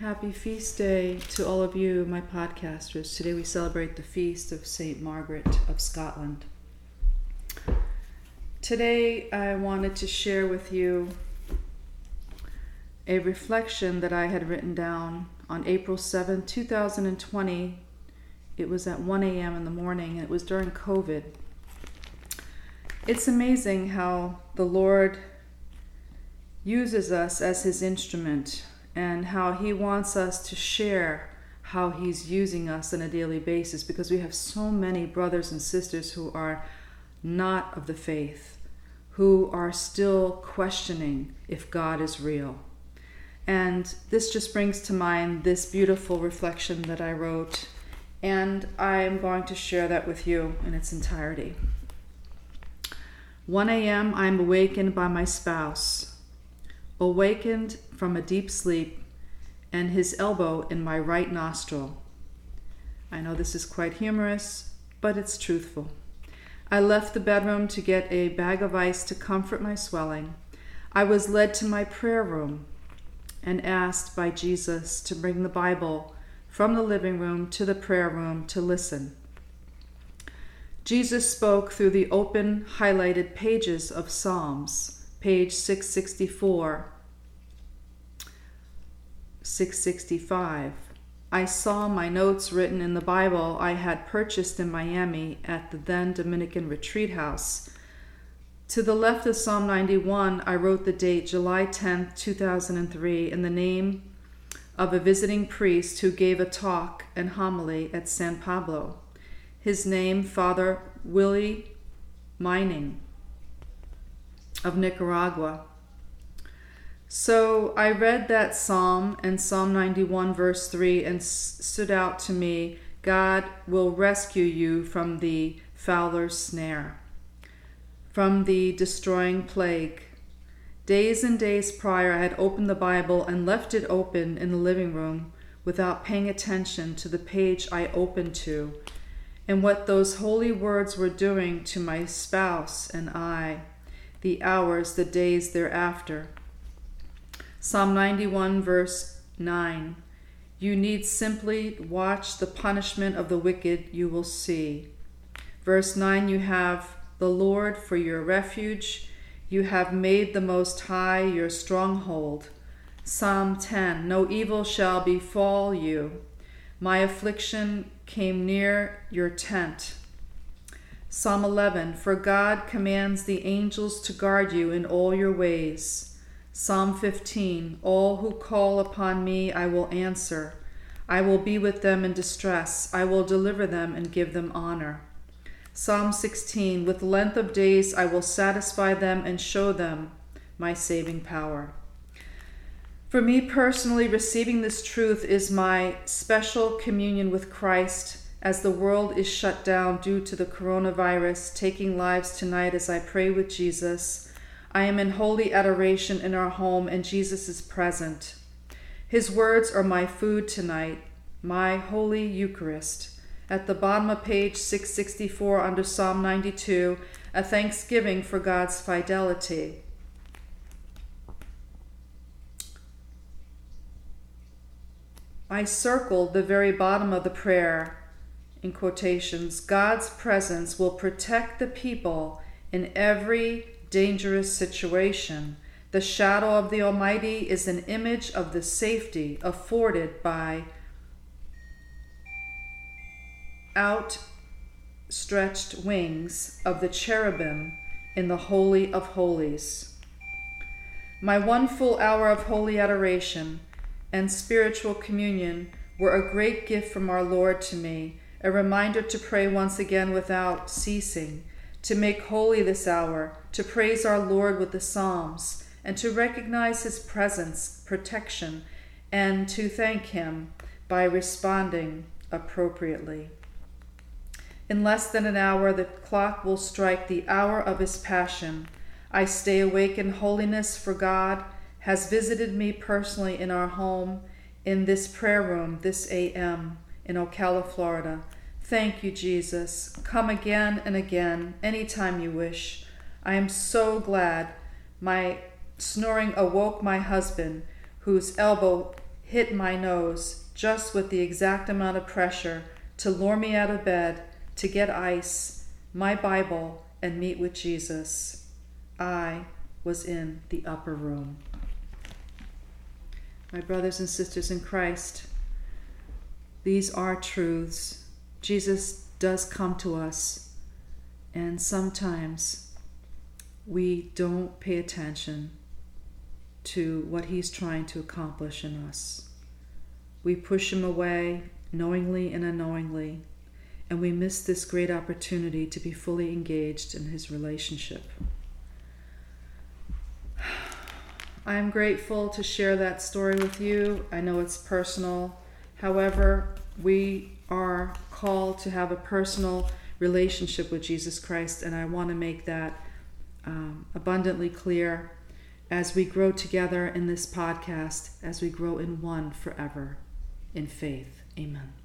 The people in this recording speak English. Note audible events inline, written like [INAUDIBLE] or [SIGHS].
Happy feast day to all of you, my podcasters. Today we celebrate the feast of St. Margaret of Scotland. Today I wanted to share with you a reflection that I had written down on April 7, 2020. It was at 1 a.m. in the morning and it was during COVID. It's amazing how the Lord uses us as his instrument and how he wants us to share how he's using us on a daily basis because we have so many brothers and sisters who are not of the faith, who are still questioning if God is real. And this just brings to mind this beautiful reflection that I wrote, and I am going to share that with you in its entirety. 1 a.m., I am awakened by my spouse awakened from a deep sleep, and his elbow in my right nostril. I know this is quite humorous, but it's truthful. I left the bedroom to get a bag of ice to comfort my swelling. I was led to my prayer room and asked by Jesus to bring the Bible from the living room to the prayer room to listen. Jesus spoke through the open, highlighted pages of Psalms page 664, 665. I saw my notes written in the Bible I had purchased in Miami at the then Dominican Retreat House. To the left of Psalm 91, I wrote the date July 10, 2003, in the name of a visiting priest who gave a talk and homily at San Pablo. His name, Father Willie Mining of Nicaragua. So I read that psalm and Psalm 91, verse 3, and stood out to me God will rescue you from the fowler's snare, from the destroying plague. Days and days prior, I had opened the Bible and left it open in the living room without paying attention to the page I opened to and what those holy words were doing to my spouse and I the hours, the days thereafter. Psalm 91, verse 9 You need simply watch the punishment of the wicked, you will see. Verse 9 You have the Lord for your refuge, you have made the Most High your stronghold. Psalm 10 No evil shall befall you. My affliction came near your tent. Psalm 11 For God commands the angels to guard you in all your ways. Psalm 15 All who call upon me I will answer. I will be with them in distress. I will deliver them and give them honor. Psalm 16 With length of days I will satisfy them and show them my saving power. For me personally, receiving this truth is my special communion with Christ as the world is shut down due to the coronavirus taking lives tonight as I pray with Jesus, I am in holy adoration in our home and Jesus is present. His words are my food tonight, my holy Eucharist. At the bottom of page 664 under Psalm 92, a thanksgiving for God's fidelity. I circled the very bottom of the prayer in quotations, God's presence will protect the people in every dangerous situation. The shadow of the Almighty is an image of the safety afforded by outstretched wings of the cherubim in the Holy of Holies. My one full hour of holy adoration and spiritual communion were a great gift from our Lord to me a reminder to pray once again without ceasing, to make holy this hour, to praise our Lord with the Psalms, and to recognize His presence, protection, and to thank Him by responding appropriately. In less than an hour, the clock will strike the hour of His Passion. I stay awake in holiness, for God has visited me personally in our home in this prayer room this AM in Ocala, Florida. Thank you, Jesus. Come again and again, anytime you wish. I am so glad my snoring awoke my husband, whose elbow hit my nose just with the exact amount of pressure to lure me out of bed, to get ice, my Bible, and meet with Jesus. I was in the upper room. My brothers and sisters in Christ, these are truths. Jesus does come to us, and sometimes we don't pay attention to what he's trying to accomplish in us. We push him away knowingly and unknowingly, and we miss this great opportunity to be fully engaged in his relationship. [SIGHS] I am grateful to share that story with you. I know it's personal. However, we are called to have a personal relationship with Jesus Christ, and I want to make that um, abundantly clear as we grow together in this podcast, as we grow in one forever in faith. Amen.